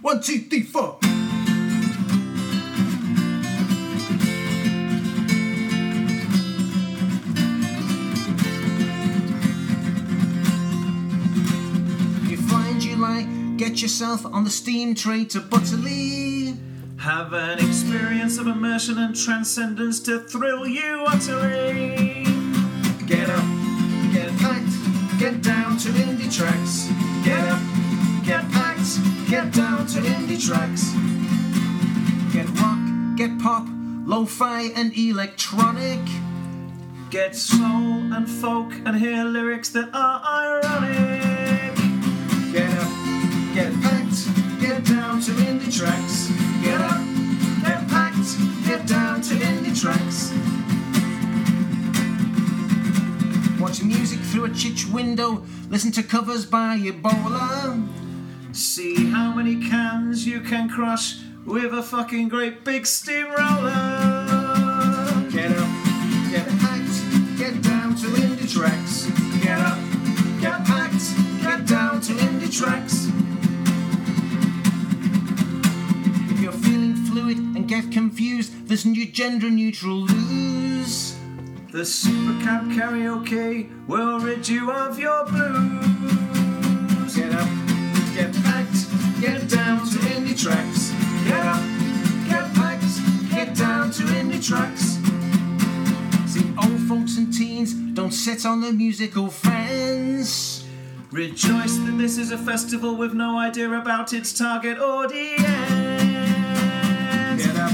One, two, three, four. You find you like, get yourself on the steam train to Butterley. Have an experience of immersion and transcendence to thrill you utterly. Get up, get packed, get down to indie tracks. Get rock, get pop, lo-fi and electronic. Get soul and folk and hear lyrics that are ironic. Get up, get packed, get down to indie tracks. Get up, get packed, get down to indie tracks. Watch music through a chitch window, listen to covers by Ebola. See how many cans you can crush with a fucking great big steamroller. Get up, get packed, get down to indie tracks. Get up, get packed, get down to indie tracks. If you're feeling fluid and get confused, there's new gender neutral loos. The Supercamp karaoke will rid you of your blues. Down to tracks. See, old folks and teens don't sit on the musical fence. Rejoice that this is a festival with no idea about its target audience. Get up,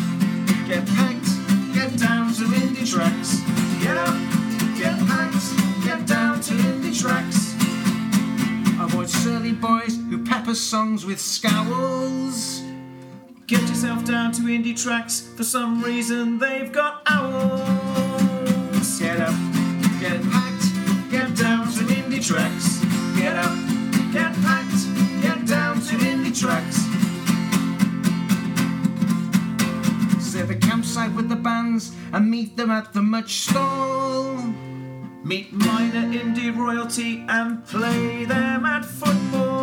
get packed, get down to indie tracks. Get up, get packed, get down to indie tracks. Avoid surly boys who pepper songs with scowls. Get yourself down to indie tracks. For some reason, they've got owls. Get up, get packed, get down to indie tracks. Get up, get packed, get down to indie tracks. Set the campsite with the bands and meet them at the much stall. Meet minor indie royalty and play them at football.